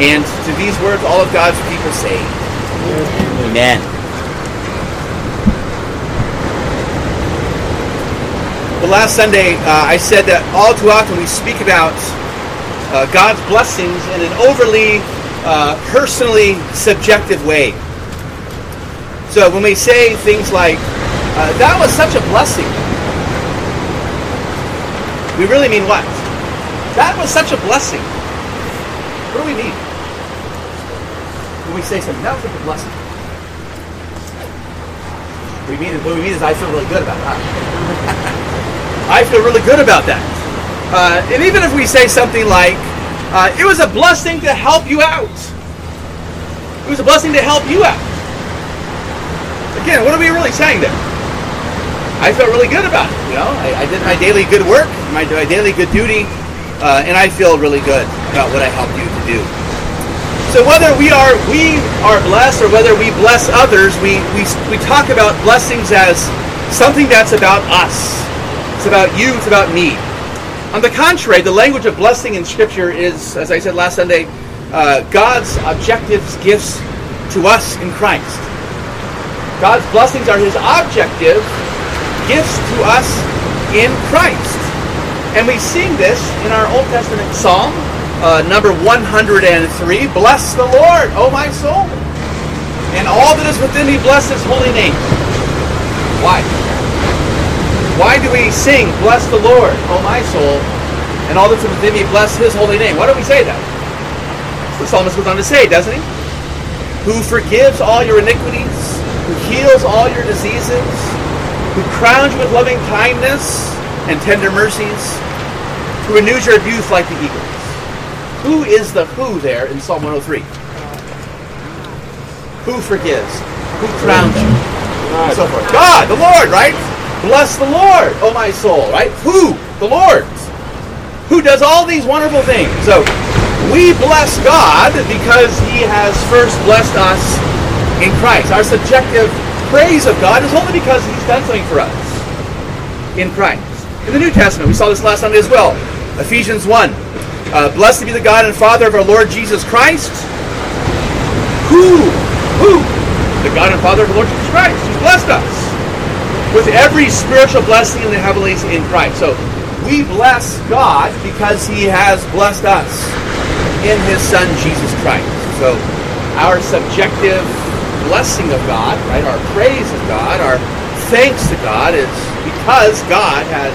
And to these words, all of God's people say, Amen. The last Sunday, uh, I said that all too often we speak about uh, God's blessings in an overly uh, personally subjective way. So when we say things like, uh, that was such a blessing, we really mean what? That was such a blessing. What do we mean? We say something, that was such a blessing. What we mean, what we mean is I feel really good about that. I feel really good about that. Uh, and even if we say something like, uh, it was a blessing to help you out. It was a blessing to help you out. Again, what are we really saying there? I felt really good about it. You know, I, I did my daily good work, my, my daily good duty, uh, and I feel really good about what I helped you to do. So whether we are we are blessed or whether we bless others, we, we, we talk about blessings as something that's about us. It's about you, it's about me. On the contrary, the language of blessing in Scripture is, as I said last Sunday, uh, God's objective gifts to us in Christ. God's blessings are His objective gifts to us in Christ. And we sing this in our Old Testament psalm, uh, number 103 Bless the Lord, O my soul, and all that is within me, bless His holy name. Why? Why do we sing, Bless the Lord, O my soul, and all that's within me, bless His holy name? Why do we say that? The psalmist goes on to say, doesn't he? Who forgives all your iniquities, who heals all your diseases, who crowns you with loving kindness and tender mercies, who renews your youth like the eagles. Who is the who there in Psalm 103? Who forgives? Who crowns you? And so forth. God, the Lord, right? Bless the Lord, oh my soul, right? Who? The Lord. Who does all these wonderful things. So we bless God because He has first blessed us in Christ. Our subjective praise of God is only because He's done something for us in Christ. In the New Testament, we saw this last Sunday as well. Ephesians 1. Uh, Blessed be the God and Father of our Lord Jesus Christ. Who? Who? The God and Father of the Lord Jesus Christ. He's blessed us with every spiritual blessing in the heavenlies in Christ. So we bless God because He has blessed us in His Son Jesus Christ. So our subjective blessing of God, right, our praise of God, our thanks to God is because God has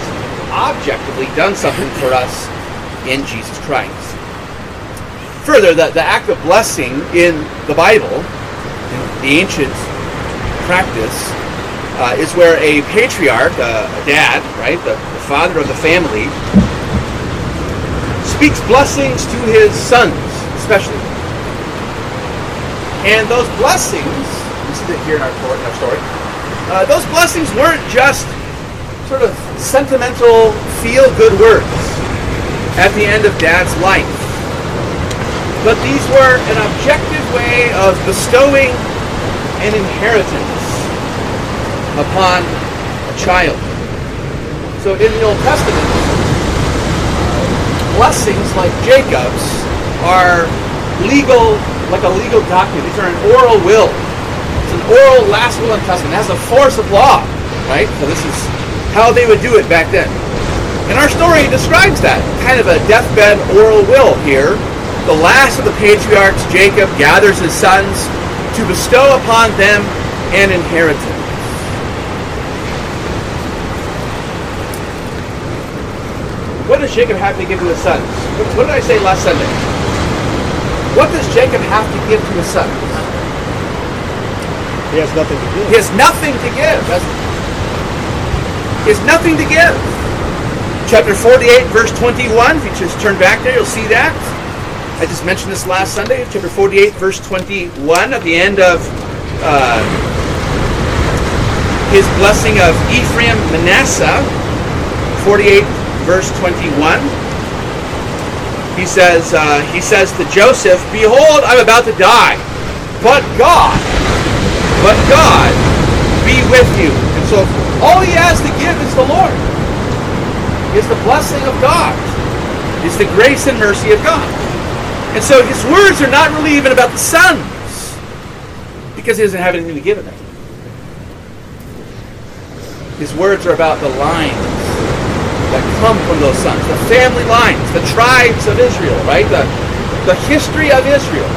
objectively done something for us in Jesus Christ. Further, the, the act of blessing in the Bible, the ancient practice, uh, is where a patriarch, uh, a dad, right, the, the father of the family, speaks blessings to his sons, especially. And those blessings, we see that here in our, in our story, uh, those blessings weren't just sort of sentimental, feel good words at the end of dad's life. But these were an objective way of bestowing an inheritance upon a child. So in the Old Testament, blessings like Jacob's are legal, like a legal document. These are an oral will. It's an oral last will and testament. It has the force of law, right? So this is how they would do it back then. And our story describes that kind of a deathbed oral will here. The last of the patriarchs, Jacob, gathers his sons to bestow upon them an inheritance. What does Jacob have to give to his sons? What did I say last Sunday? What does Jacob have to give to his sons? He has nothing to give. He has nothing to give. He has nothing to give. Chapter 48, verse 21. If you just turn back there, you'll see that. I just mentioned this last Sunday. Chapter 48, verse 21. At the end of uh, his blessing of Ephraim Manasseh, 48, verse 21. He says, uh, he says to Joseph, Behold, I'm about to die, but God, but God be with you. And so all he has to give is the Lord. Is the blessing of God. Is the grace and mercy of God. And so his words are not really even about the sons because he doesn't have anything to give them. His words are about the lines that come from those sons, the family lines, the tribes of Israel, right? The, the history of Israel.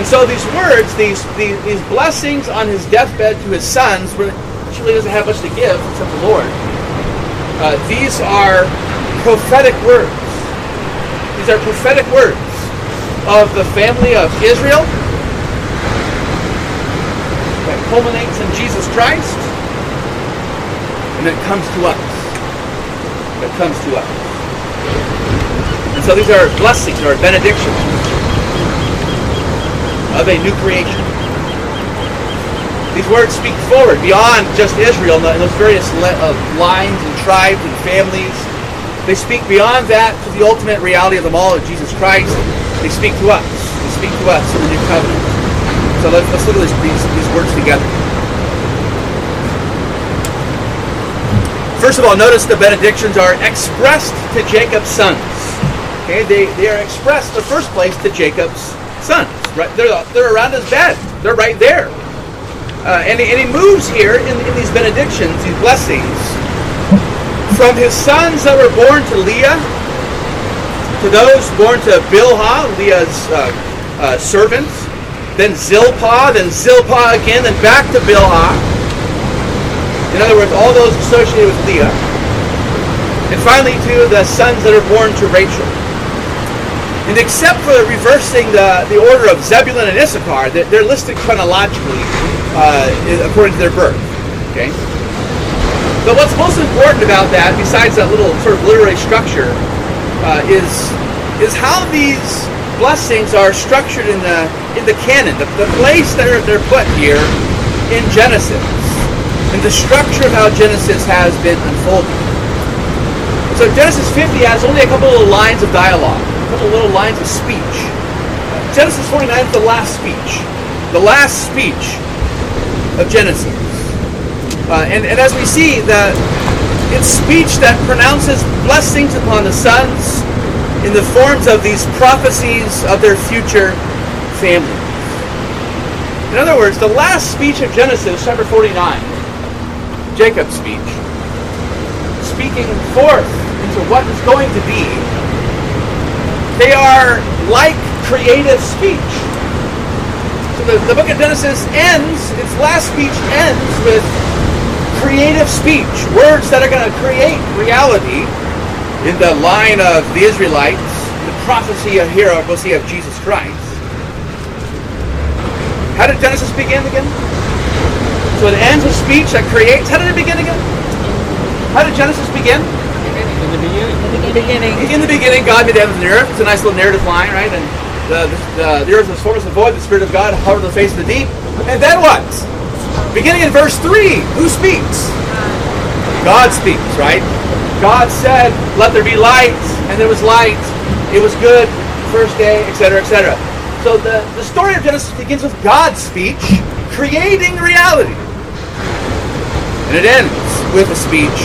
And so these words, these, these, these blessings on his deathbed to his sons, really doesn't have much to give except the Lord. Uh, these are prophetic words. These are prophetic words of the family of Israel that culminates in Jesus Christ and then comes to us. That comes to us. And so these are blessings or benedictions of a new creation. These words speak forward beyond just Israel and those various uh, lines and tribes and families. They speak beyond that to the ultimate reality of them all of Jesus Christ. They speak to us. They speak to us in the new covenant. So let's, look at these, these, these words together. First of all, notice the benedictions are expressed to Jacob's sons. Okay, they, they are expressed in the first place to Jacob's sons. Right, they're, they're around his bed. They're right there. Uh, and, and he moves here in, in these benedictions, these blessings, from his sons that were born to Leah, to those born to Bilhah, Leah's uh, uh, servants, then Zilpah, then Zilpah again, then back to Bilhah. In other words, all those associated with Leah. And finally to the sons that are born to Rachel. And except for reversing the, the order of Zebulun and Issachar, they're listed chronologically uh, according to their birth. Okay? But what's most important about that, besides that little sort of literary structure, uh, is is how these blessings are structured in the in the canon, the, the place that they're, they're put here in Genesis and the structure of how Genesis has been unfolding. So Genesis 50 has only a couple of lines of dialogue, a couple little lines of speech. Genesis 49 is the last speech. The last speech of Genesis. Uh, and, and as we see, the, it's speech that pronounces blessings upon the sons in the forms of these prophecies of their future families. In other words, the last speech of Genesis, chapter 49, Jacob's speech, speaking forth into what is going to be, they are like creative speech. So the, the book of Genesis ends, its last speech ends with creative speech, words that are going to create reality in the line of the Israelites, the prophecy of here we'll see of Jesus Christ. How did Genesis begin again? So it ends with speech that creates. How did it begin again? How did Genesis begin? In the beginning. In the beginning. In the beginning, God made the heavens and the earth. It's a nice little narrative line, right? And the, the, the earth was formless and void. The Spirit of God hovered the face of the deep. And then what? Beginning in verse 3, who speaks? God speaks, right? God said, let there be light, and there was light. It was good, first day, etc., etc. So the, the story of Genesis begins with God's speech creating reality. And it ends with a speech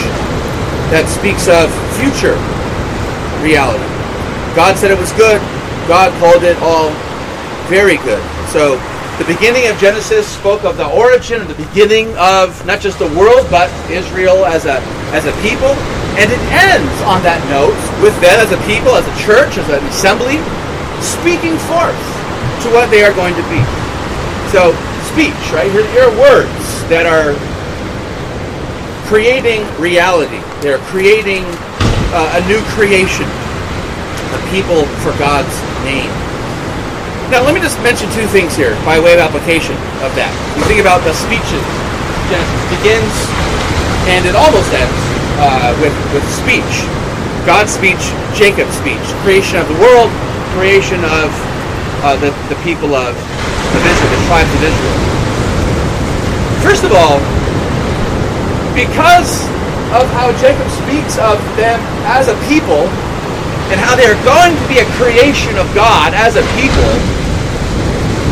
that speaks of future reality. God said it was good. God called it all very good. So the beginning of Genesis spoke of the origin and the beginning of not just the world, but Israel as a as a people. And it ends on that note with them as a people, as a church, as an assembly, speaking forth to what they are going to be. So speech, right? Here, here are words that are creating reality. They're creating uh, a new creation, a people for God's name. Now, let me just mention two things here by way of application of that. You think about the speeches. Genesis begins and it almost ends uh, with, with speech. God's speech, Jacob's speech, creation of the world, creation of uh, the, the people of, of Israel, the tribes of Israel. First of all, because of how Jacob speaks of them as a people and how they're going to be a creation of God as a people,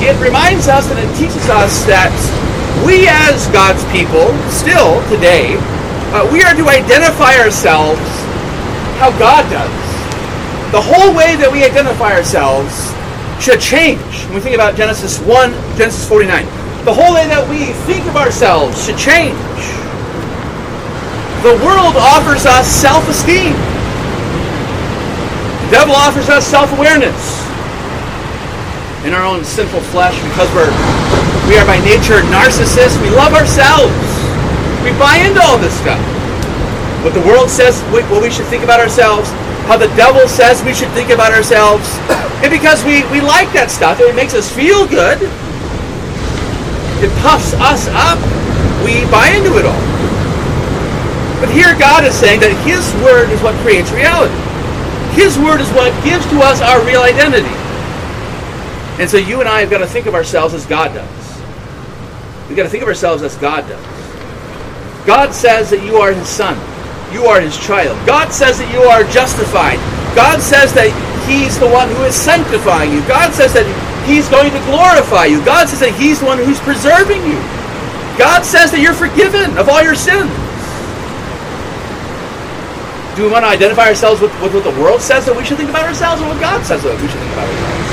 it reminds us and it teaches us that we as God's people, still today, uh, we are to identify ourselves how God does. The whole way that we identify ourselves should change when we think about Genesis 1, Genesis 49. The whole way that we think of ourselves should change. The world offers us self esteem, the devil offers us self awareness. In our own sinful flesh, because we're we are by nature narcissists, we love ourselves. We buy into all this stuff. What the world says, what we should think about ourselves, how the devil says we should think about ourselves. And because we, we like that stuff, it makes us feel good, it puffs us up, we buy into it all. But here God is saying that His Word is what creates reality. His Word is what gives to us our real identity. And so you and I have got to think of ourselves as God does. We've got to think of ourselves as God does. God says that you are His Son. You are His child. God says that you are justified. God says that He's the one who is sanctifying you. God says that He's going to glorify you. God says that He's the one who's preserving you. God says that you're forgiven of all your sins. Do we want to identify ourselves with, with what the world says that we should think about ourselves or what God says that we should think about ourselves?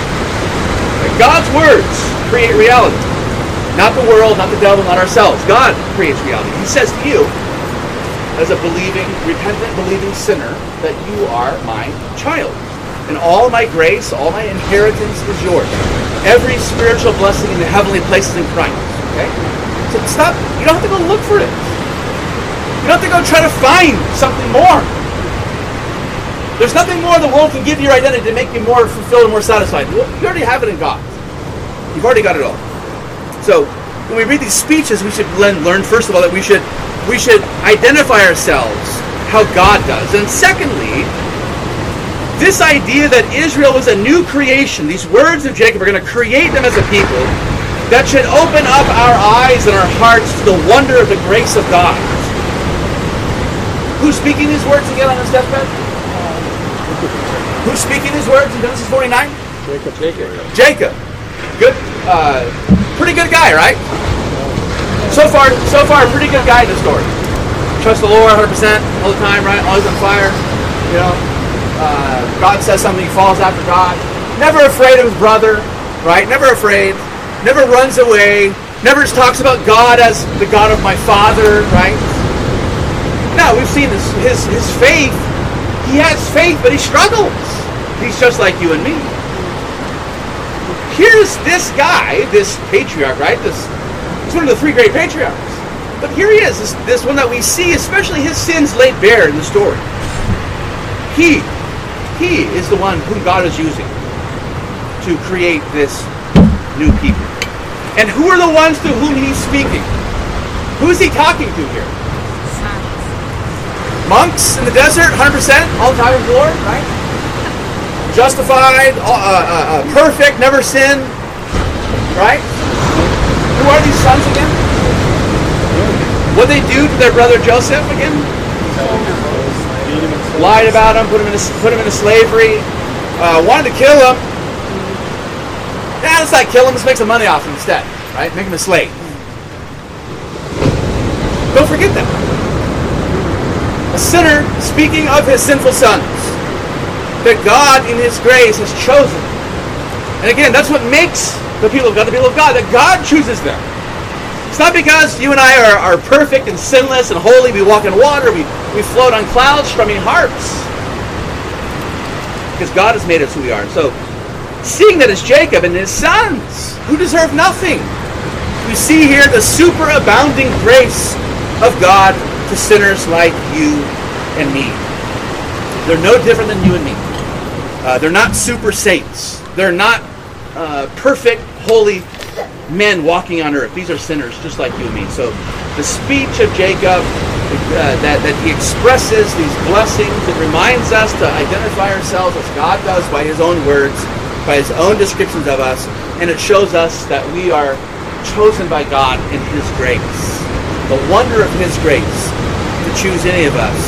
God's words create reality. Not the world, not the devil, not ourselves. God creates reality. He says to you, as a believing, repentant, believing sinner, that you are my child. And all my grace, all my inheritance is yours. Every spiritual blessing in the heavenly places in Christ. Okay? So stop. You don't have to go look for it. You don't have to go try to find something more. There's nothing more the world can give your identity to make you more fulfilled and more satisfied. You already have it in God. You've already got it all. So when we read these speeches, we should learn first of all that we should we should identify ourselves how God does, and secondly, this idea that Israel was a new creation. These words of Jacob are going to create them as a people that should open up our eyes and our hearts to the wonder of the grace of God. Who's speaking these words again on his deathbed? Who's speaking these words in Genesis 49? Jacob. Jacob. Jacob. Good, uh, pretty good guy, right? So far, so far, pretty good guy in the story. Trust the Lord 100% all the time, right? Always on fire. You know, uh, God says something, he falls after God. Never afraid of his brother, right? Never afraid. Never runs away. Never just talks about God as the God of my father, right? No, we've seen this, his his faith he has faith, but he struggles. He's just like you and me. Here's this guy, this patriarch, right? This he's one of the three great patriarchs. But here he is, this, this one that we see, especially his sins laid bare in the story. He, he is the one whom God is using to create this new people. And who are the ones to whom he's speaking? Who is he talking to here? Monks in the desert, 100%, all the time the Lord, right? Justified, uh, uh, uh, perfect, never sin, right? Who are these sons again? What they do to their brother Joseph again? Lied about him, put him into, put him into slavery, uh, wanted to kill him. Yeah, let's not kill him, let's make some money off him instead, right? Make him a slave. Don't forget that sinner speaking of his sinful sons that God in his grace has chosen. And again, that's what makes the people of God the people of God, that God chooses them. It's not because you and I are, are perfect and sinless and holy, we walk in water, we, we float on clouds, strumming harps. Because God has made us who we are. So, seeing that it's Jacob and his sons, who deserve nothing, we see here the superabounding grace of God to sinners like you and me. They're no different than you and me. Uh, they're not super saints. They're not uh, perfect, holy men walking on earth. These are sinners just like you and me. So the speech of Jacob uh, that, that he expresses these blessings, it reminds us to identify ourselves as God does by his own words, by his own descriptions of us, and it shows us that we are chosen by God in his grace. The wonder of his grace to choose any of us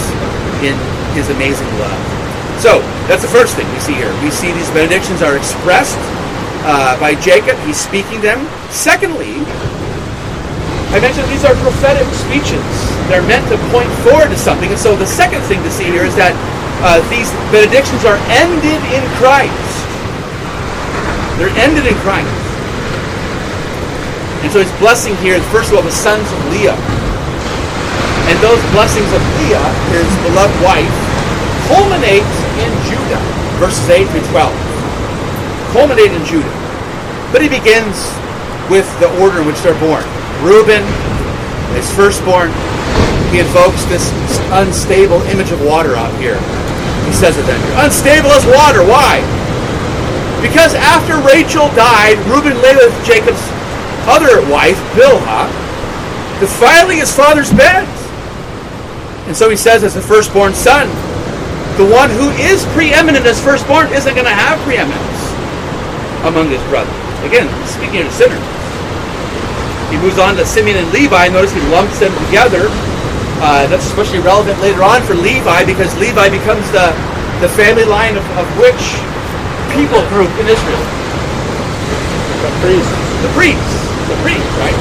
in his amazing love. So, that's the first thing we see here. We see these benedictions are expressed uh, by Jacob. He's speaking them. Secondly, I mentioned these are prophetic speeches. They're meant to point forward to something. And so the second thing to see here is that uh, these benedictions are ended in Christ. They're ended in Christ. And so his blessing here is first of all the sons of Leah. And those blessings of Leah, his beloved wife, culminate in Judah, verses 8 through 12. Culminate in Judah. But he begins with the order in which they're born. Reuben, his firstborn, he invokes this unstable image of water out here. He says it then. Unstable as water. Why? Because after Rachel died, Reuben lay with Jacob's other wife, Bilhah, defiling his father's bed. And so he says, as the firstborn son, the one who is preeminent as firstborn isn't going to have preeminence among his brothers. Again, speaking of sinners. He moves on to Simeon and Levi. Notice he lumps them together. Uh, that's especially relevant later on for Levi because Levi becomes the, the family line of, of which people group in Israel? The priests. The priests. The priests, right?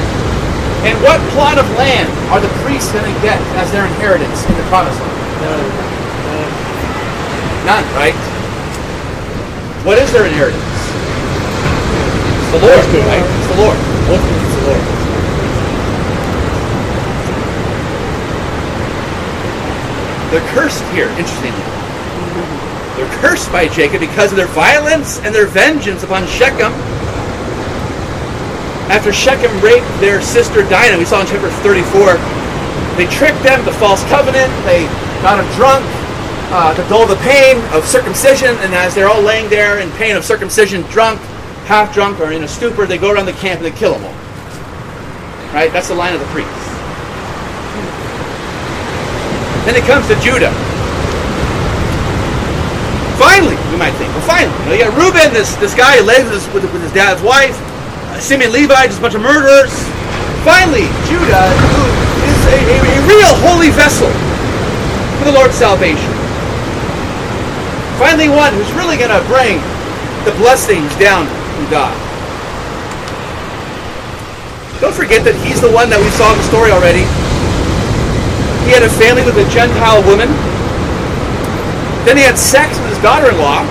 And what plot of land are the priests going to get as their inheritance in the promised land? None, right? What is their inheritance? It's the Lord, right? It's the Lord. It's the Lord. They're cursed here, interestingly. They're cursed by Jacob because of their violence and their vengeance upon Shechem. After Shechem raped their sister Dinah, we saw in chapter 34, they tricked them to false covenant. They got them drunk uh, to dull the pain of circumcision. And as they're all laying there in pain of circumcision, drunk, half drunk, or in a stupor, they go around the camp and they kill them all. Right? That's the line of the priests. Then it comes to Judah. Finally, we might think. Well, finally, you, know, you got Reuben, this this guy who lives with, with his dad's wife. Simeon, Levi, just a bunch of murderers. Finally, Judah, who is a, a, a real holy vessel for the Lord's salvation. Finally, one who's really going to bring the blessings down from God. Don't forget that he's the one that we saw in the story already. He had a family with a Gentile woman. Then he had sex with his daughter-in-law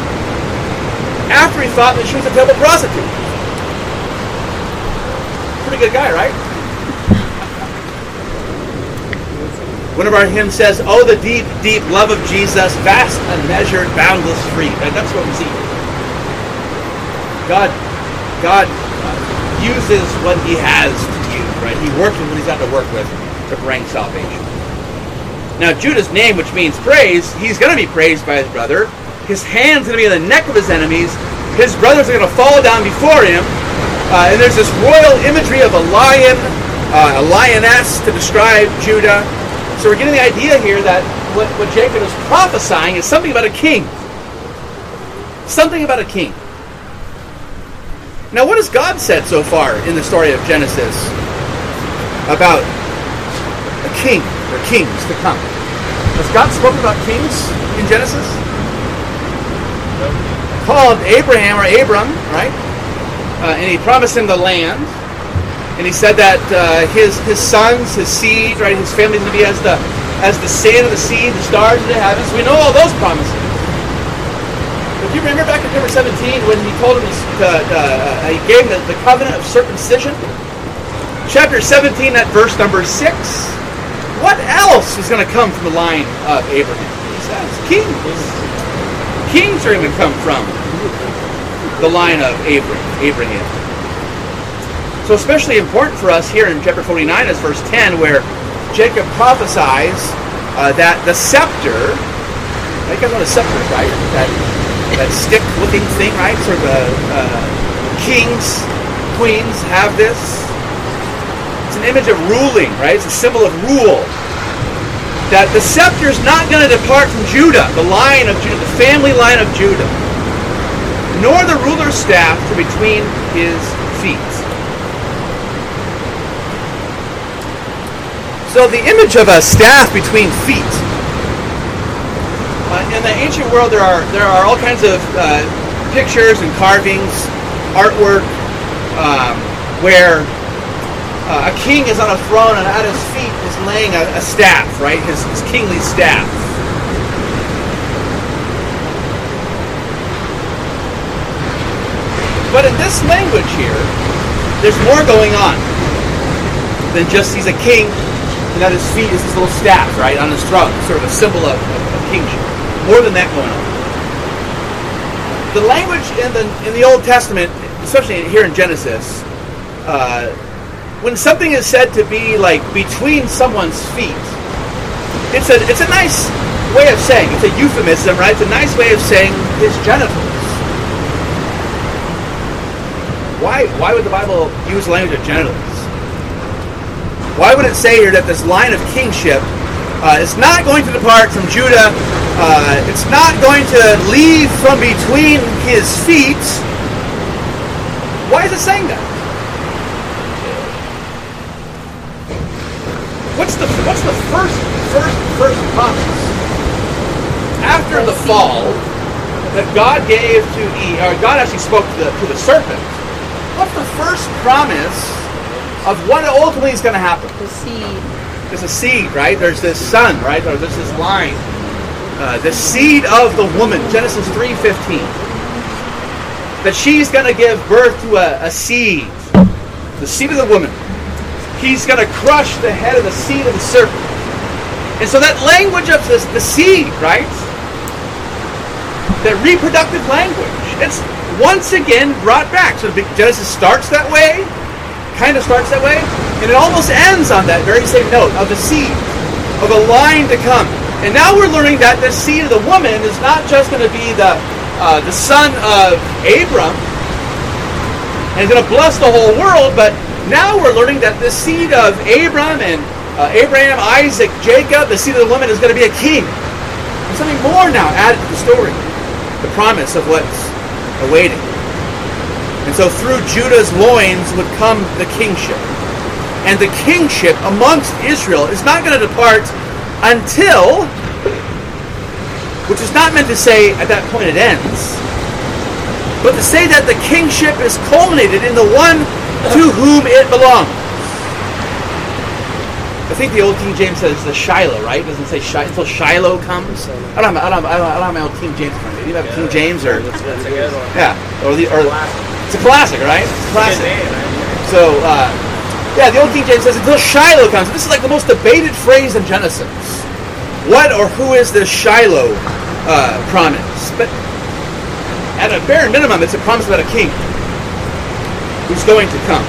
after he thought that she was a temple prostitute. Good guy, right? One of our hymns says, Oh, the deep, deep love of Jesus, vast, unmeasured, boundless, free. And that's what we see. God, God uses what he has to use, right? He works with what he's got to work with to bring salvation. Now, Judah's name, which means praise, he's going to be praised by his brother. His hand's are going to be on the neck of his enemies. His brothers are going to fall down before him. Uh, and there's this royal imagery of a lion, uh, a lioness to describe Judah. So we're getting the idea here that what, what Jacob is prophesying is something about a king. Something about a king. Now, what has God said so far in the story of Genesis about a king or kings to come? Has God spoken about kings in Genesis? Called Abraham or Abram, right? Uh, and he promised him the land. And he said that uh, his his sons, his seed, right, his family is going to be as the as the sand of the sea, the stars of the heavens. We know all those promises. But do you remember back in chapter 17 when he told him uh, he gave him the, the covenant of circumcision? Chapter 17, that verse number six. What else is going to come from the line of Abraham? He says kings. Kings are going to come from the line of Abraham. So especially important for us here in chapter 49 is verse 10 where Jacob prophesies uh, that the scepter, you guys know what a scepter right? That, that stick-looking thing, right? Of uh, uh, kings, queens have this. It's an image of ruling, right? It's a symbol of rule. That the scepter is not going to depart from Judah, the line of Judah, the family line of Judah, nor the ruler's staff to between his feet. So the image of a staff between feet. Uh, in the ancient world, there are there are all kinds of uh, pictures and carvings, artwork, um, where uh, a king is on a throne and at his feet is laying a, a staff, right? His, his kingly staff. But in this language here, there's more going on than just he's a king and at his feet is this little staff, right, on his throne, sort of a symbol of, of, of kingship. More than that going on. The language in the in the Old Testament, especially here in Genesis, uh, when something is said to be like between someone's feet, it's a it's a nice way of saying it's a euphemism, right? It's a nice way of saying his genitals. Why why would the Bible use language of genitals? Why would it say here that this line of kingship uh, is not going to depart from Judah? Uh, it's not going to leave from between his feet. Why is it saying that? What's the what's the first first first promise after the fall that God gave to Eve, or God actually spoke to the to the serpent? What's the first promise of what ultimately is going to happen? The seed. There's a seed, right? There's this son, right? Or there's this line. Uh, the seed of the woman, Genesis 3.15. That she's going to give birth to a, a seed. The seed of the woman. He's going to crush the head of the seed of the serpent. And so that language of this, the seed, right? That reproductive language. It's once again brought back. So Genesis starts that way, kind of starts that way, and it almost ends on that very same note of the seed, of a line to come. And now we're learning that the seed of the woman is not just going to be the uh, the son of Abram, and going to bless the whole world, but now we're learning that the seed of Abram and uh, Abraham, Isaac, Jacob, the seed of the woman is going to be a king. There's something more now added to the story, the promise of what's awaiting. And so through Judah's loins would come the kingship. And the kingship amongst Israel is not going to depart until, which is not meant to say at that point it ends, but to say that the kingship is culminated in the one to whom it belongs. I think the old King James says the Shiloh, right? It doesn't say Shiloh until Shiloh comes. I don't have, I don't have, I don't have my old King James. Do you have a King James or That's a good one. yeah, or the or it's a classic, right? It's a classic. So, uh, yeah, the old King James says until Shiloh comes. This is like the most debated phrase in Genesis. What or who is this Shiloh uh, promise? But at a bare minimum, it's a promise about a king who's going to come.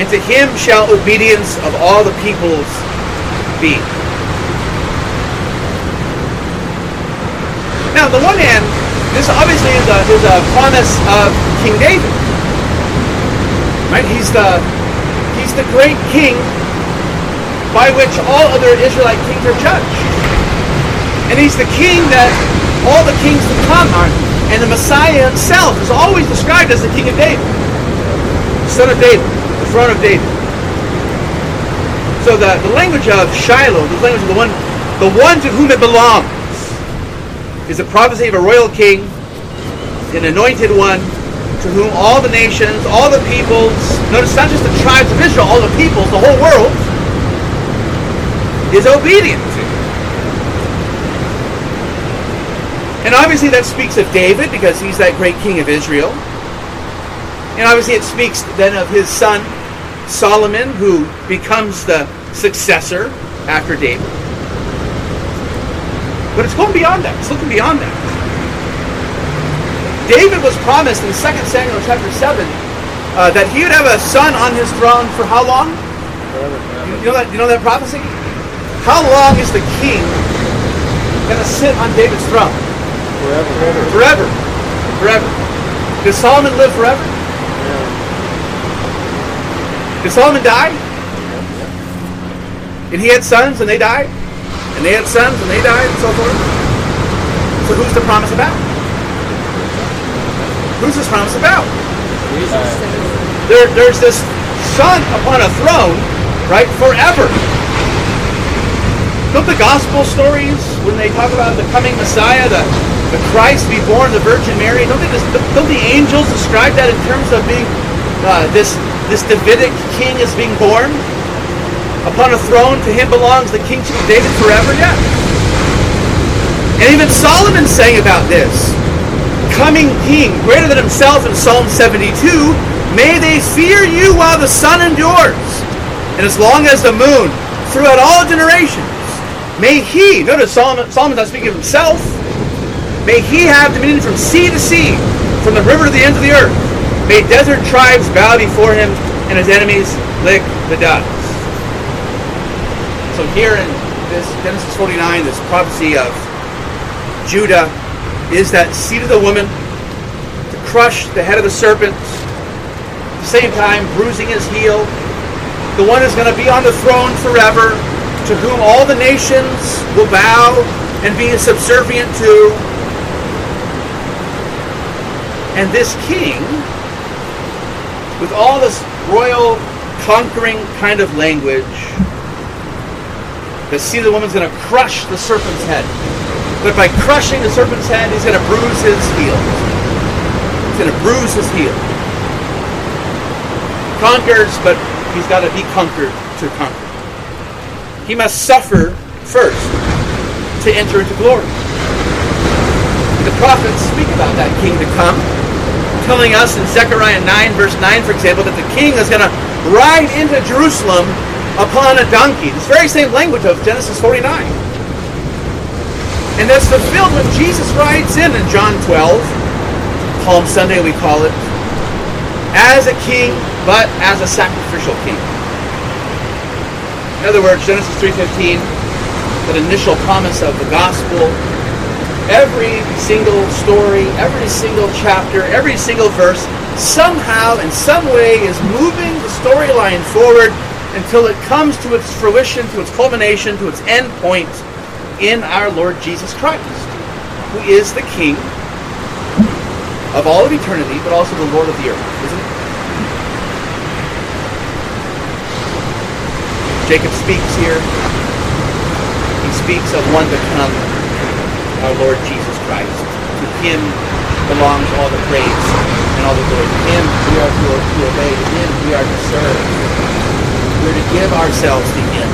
And to him shall obedience of all the peoples be. Now, on the one hand, this obviously is a, is a promise of King David. Right? He's the he's the great king by which all other Israelite kings are judged. And he's the king that all the kings to come are. And the Messiah himself is always described as the king of David. Son of David, throne of David. So the, the language of Shiloh, the language of the one the one to whom it belongs, is a prophecy of a royal king, an anointed one, to whom all the nations, all the peoples, notice not just the tribes of Israel, all the peoples, the whole world, is obedient to. And obviously that speaks of David because he's that great king of Israel. And obviously it speaks then of his son Solomon, who becomes the successor after David. But it's going beyond that. It's looking beyond that. David was promised in 2 Samuel chapter 7 uh, that he would have a son on his throne for how long? You know that, you know that prophecy? How long is the king going to sit on David's throne? Forever. Forever. Forever. Does Solomon live forever? Did Solomon die? And he had sons and they died? And they had sons and they died and so forth? So who's the promise about? Who's this promise about? There, there's this son upon a throne, right, forever. Don't the gospel stories, when they talk about the coming Messiah, the, the Christ be born, the Virgin Mary, don't, they just, don't the angels describe that in terms of being uh, this, this Davidic king is being born? Upon a throne, to him belongs the kingship of David forever? Yeah. And even Solomon saying about this, coming king, greater than himself in Psalm 72, may they fear you while the sun endures, and as long as the moon, throughout all generations. May he, notice Solomon, Solomon's not speaking of himself, may he have dominion from sea to sea, from the river to the ends of the earth. May desert tribes bow before him, and his enemies lick the dust. So here in this Genesis 49, this prophecy of Judah is that seed of the woman to crush the head of the serpent, at the same time bruising his heel. The one is going to be on the throne forever, to whom all the nations will bow and be subservient to. And this king, with all this royal conquering kind of language, the seed of the woman's going to crush the serpent's head. But by crushing the serpent's head, he's going to bruise his heel. He's going to bruise his heel. Conquers, but he's got to be conquered to conquer. He must suffer first to enter into glory. The prophets speak about that king to come, telling us in Zechariah 9, verse 9, for example, that the king is going to ride into Jerusalem upon a donkey. This very same language of Genesis 49. And that's fulfilled when Jesus rides in in John 12, Palm Sunday we call it, as a king, but as a sacrificial king. In other words, Genesis 3.15, that initial promise of the gospel, every single story, every single chapter, every single verse, somehow, in some way, is moving the storyline forward until it comes to its fruition, to its culmination, to its end point in our Lord Jesus Christ, who is the King of all of eternity, but also the Lord of the earth, isn't it? Jacob speaks here. He speaks of one to come, our Lord Jesus Christ. To him belongs all the praise and all the glory. To him we are to, to obey. To him we are to serve. We're to give ourselves to him.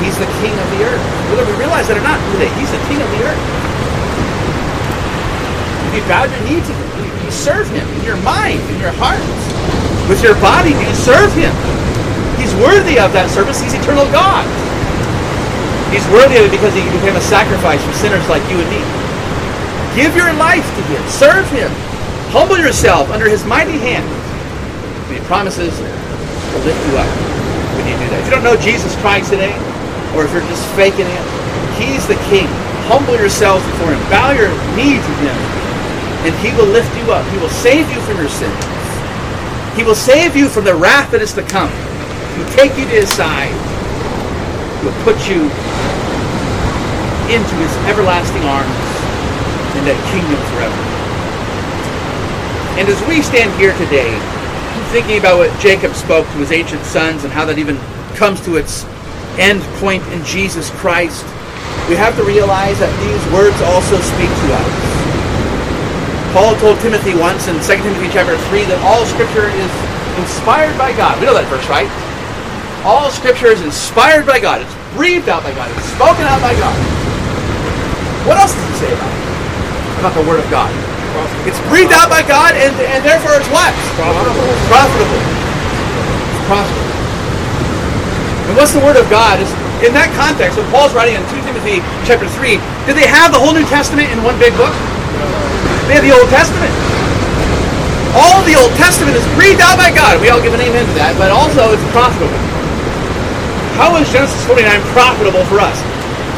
He's the king of the earth. Whether we realize it or not he's the king of the earth. If you bow your knee to him, you serve him in your mind, in your heart. With your body, you serve him. He's worthy of that service. He's eternal God. He's worthy of it because he became a sacrifice for sinners like you and me. Give your life to him. Serve him. Humble yourself under his mighty hand. And he promises to lift you up when you do that. If you don't know Jesus Christ today, or if you're just faking it, he's the king. Humble yourself before him. Bow your knee to him. And he will lift you up. He will save you from your sins. He will save you from the wrath that is to come. He will take you to his side. He will put you into his everlasting arms in that kingdom forever. And as we stand here today, thinking about what Jacob spoke to his ancient sons and how that even comes to its end point in Jesus Christ, we have to realize that these words also speak to us. Paul told Timothy once in 2 Timothy chapter 3 that all scripture is inspired by God. We know that verse, right? All scripture is inspired by God. It's breathed out by God. It's spoken out by God. What else does he say about it? About the word of God. It's breathed out by God and, and therefore it's what? Profitable. Profitable. It's profitable. And what's the word of God? Is in that context, when Paul's writing in 2 Timothy chapter 3, did they have the whole New Testament in one big book? They had the Old Testament. All the Old Testament is breathed out by God. We all give an amen to that, but also it's profitable. How is Genesis 49 profitable for us?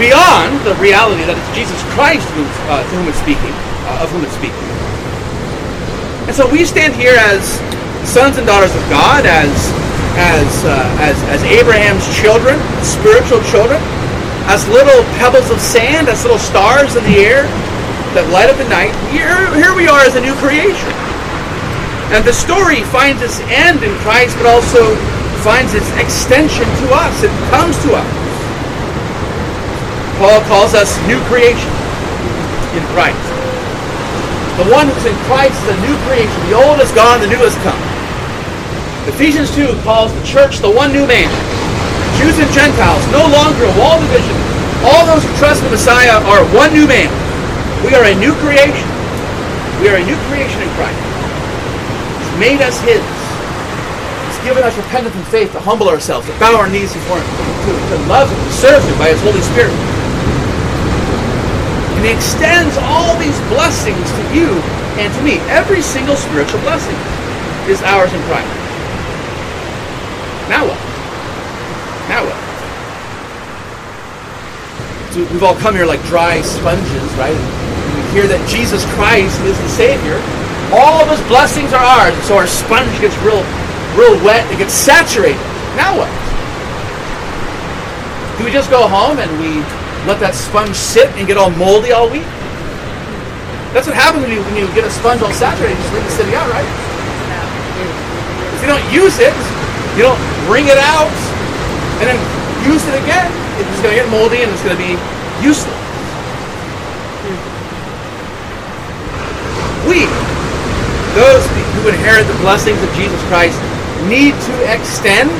Beyond the reality that it's Jesus Christ who, uh, to whom it's speaking, uh, of whom it's speaking. And so we stand here as sons and daughters of God, as as uh, as as Abraham's children, spiritual children, as little pebbles of sand, as little stars in the air that light up the night. Here, here we are as a new creation. And the story finds its end in Christ, but also finds its extension to us. It comes to us. Paul calls us new creation in Christ. The one who's in Christ is a new creation. The old is gone, the new has come. Ephesians 2 calls the church the one new man. Jews and Gentiles, no longer a wall division. All those who trust the Messiah are one new man. We are a new creation. We are a new creation in Christ. He's made us His. He's given us repentance and faith to humble ourselves, to bow our knees before Him, to, to love Him, to serve Him by His Holy Spirit. And He extends all these blessings to you and to me. Every single spiritual blessing is ours in Christ. Now what? Now what? So we've all come here like dry sponges, right? We hear that Jesus Christ is the Savior. All of His blessings are ours. And so our sponge gets real, real wet. It gets saturated. Now what? Do we just go home and we let that sponge sit and get all moldy all week? That's what happens when you, when you get a sponge all saturated. You just leave it sitting out, right? If you don't use it, you don't wring it out and then use it again, it's going to get moldy and it's going to be useless. We, those who inherit the blessings of Jesus Christ, need to extend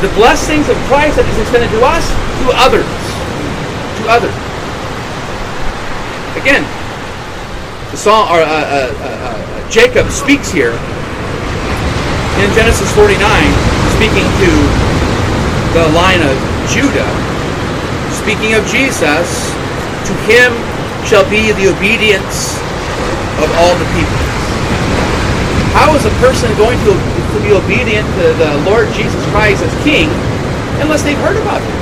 the blessings of Christ that is extended to us to others. To others. Again, the song, or, uh, uh, uh, Jacob speaks here in Genesis 49, speaking to the line of Judah, speaking of Jesus, to him shall be the obedience of all the people. How is a person going to, to be obedient to the Lord Jesus Christ as King unless they've heard about him?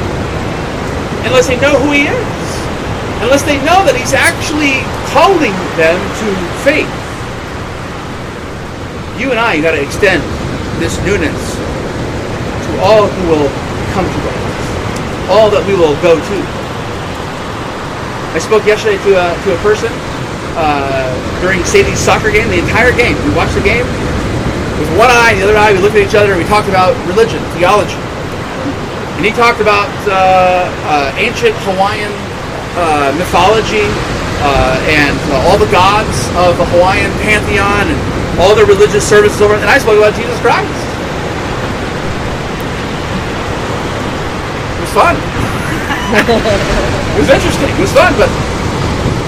Unless they know who he is? Unless they know that he's actually calling them to faith. You and I got to extend this newness to all who will come to us, all that we will go to. I spoke yesterday to a, to a person uh, during Sadie's soccer game, the entire game. We watched the game with one eye, and the other eye, we looked at each other, and we talked about religion, theology. And he talked about uh, uh, ancient Hawaiian uh, mythology uh, and all the gods of the Hawaiian pantheon and all the religious services over. And I spoke about Jesus Christ. It was fun. it was interesting. It was fun, but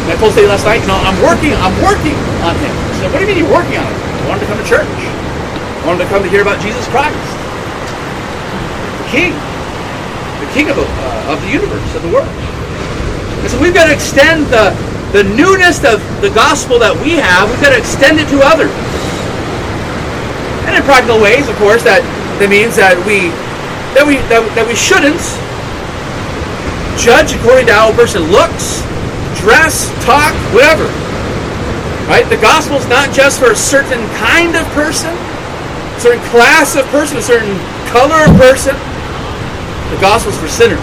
I told Sadie last night, you know, I'm working, I'm working on him. She said, what do you mean you're working on him? I wanted to come to church. I wanted to come to hear about Jesus Christ, the King, the King of uh, of the universe, of the world. And so we've got to extend the, the newness of the gospel that we have, we've got to extend it to others. And in practical ways, of course, that, that means that we that we that, that we shouldn't judge according to how a person looks, dress, talk, whatever. Right? The gospel is not just for a certain kind of person, a certain class of person, a certain color of person. The gospel is for sinners.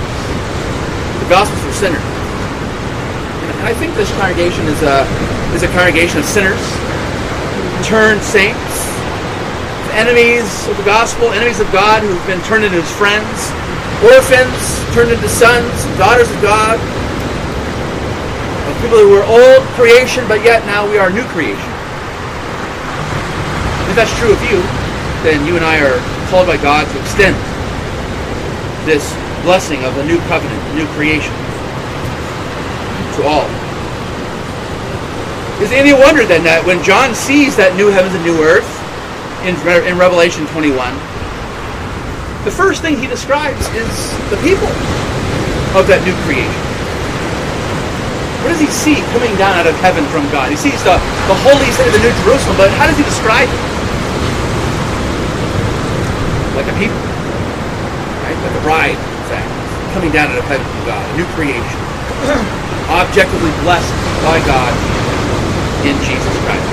The gospel is for sinners. And I think this congregation is a is a congregation of sinners, turned saints, enemies of the gospel, enemies of God who've been turned into his friends, orphans turned into sons, daughters of God, people who were old creation, but yet now we are new creation. If that's true of you, then you and I are called by God to extend this blessing of a new covenant, new creation to all. Is it any wonder then that when John sees that new heavens and new earth in, in Revelation 21, the first thing he describes is the people of that new creation. What does he see coming down out of heaven from God? He sees the, the holy city, the new Jerusalem, but how does he describe it? Like a people. Right? Like a bride, in fact, coming down out of heaven from God, a new creation. Objectively blessed by God in Jesus Christ.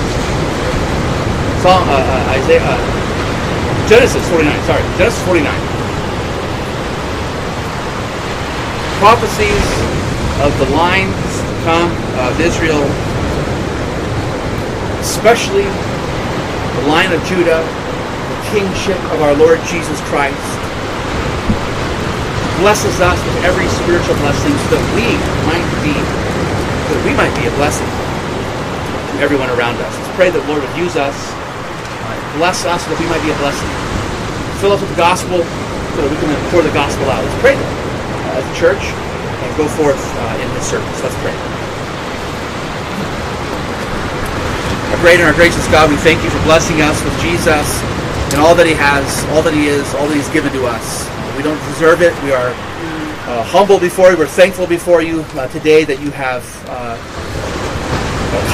Psalm, uh, uh, Isaiah, uh, Genesis 49, sorry, Genesis 49. Prophecies of the lines of Israel, especially the line of Judah, the kingship of our Lord Jesus Christ, blesses us with every spiritual blessing so that we might be, that we might be a blessing to everyone around us. Let's pray that the Lord would use us, uh, bless us so that we might be a blessing. Fill us with the gospel so that we can pour the gospel out. Let's pray that uh, as a church and go forth uh, in this service. Let's pray. Our great and our gracious God, we thank you for blessing us with Jesus and all that he has, all that he is, all that he's given to us. We don't deserve it. We are uh, humble before you. We're thankful before you uh, today that you have uh,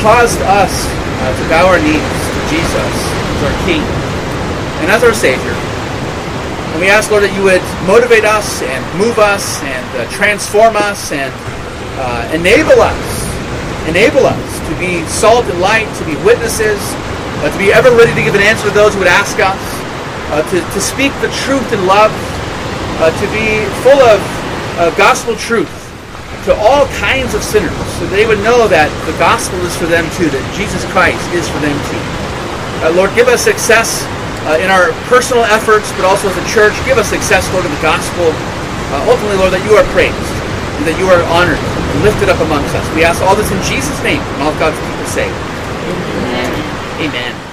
caused us uh, to bow our knees to Jesus as our King and as our Savior. And we ask, Lord, that you would motivate us and move us and uh, transform us and uh, enable us, enable us to be salt and light, to be witnesses, uh, to be ever ready to give an answer to those who would ask us, uh, to, to speak the truth in love, uh, to be full of gospel truth to all kinds of sinners, so they would know that the gospel is for them too, that Jesus Christ is for them too. Uh, Lord, give us success uh, in our personal efforts, but also as a church. Give us success, Lord, in the gospel. Uh, ultimately, Lord, that you are praised, and that you are honored lifted up amongst us. We ask all this in Jesus' name, and all God's people say, Amen. Amen.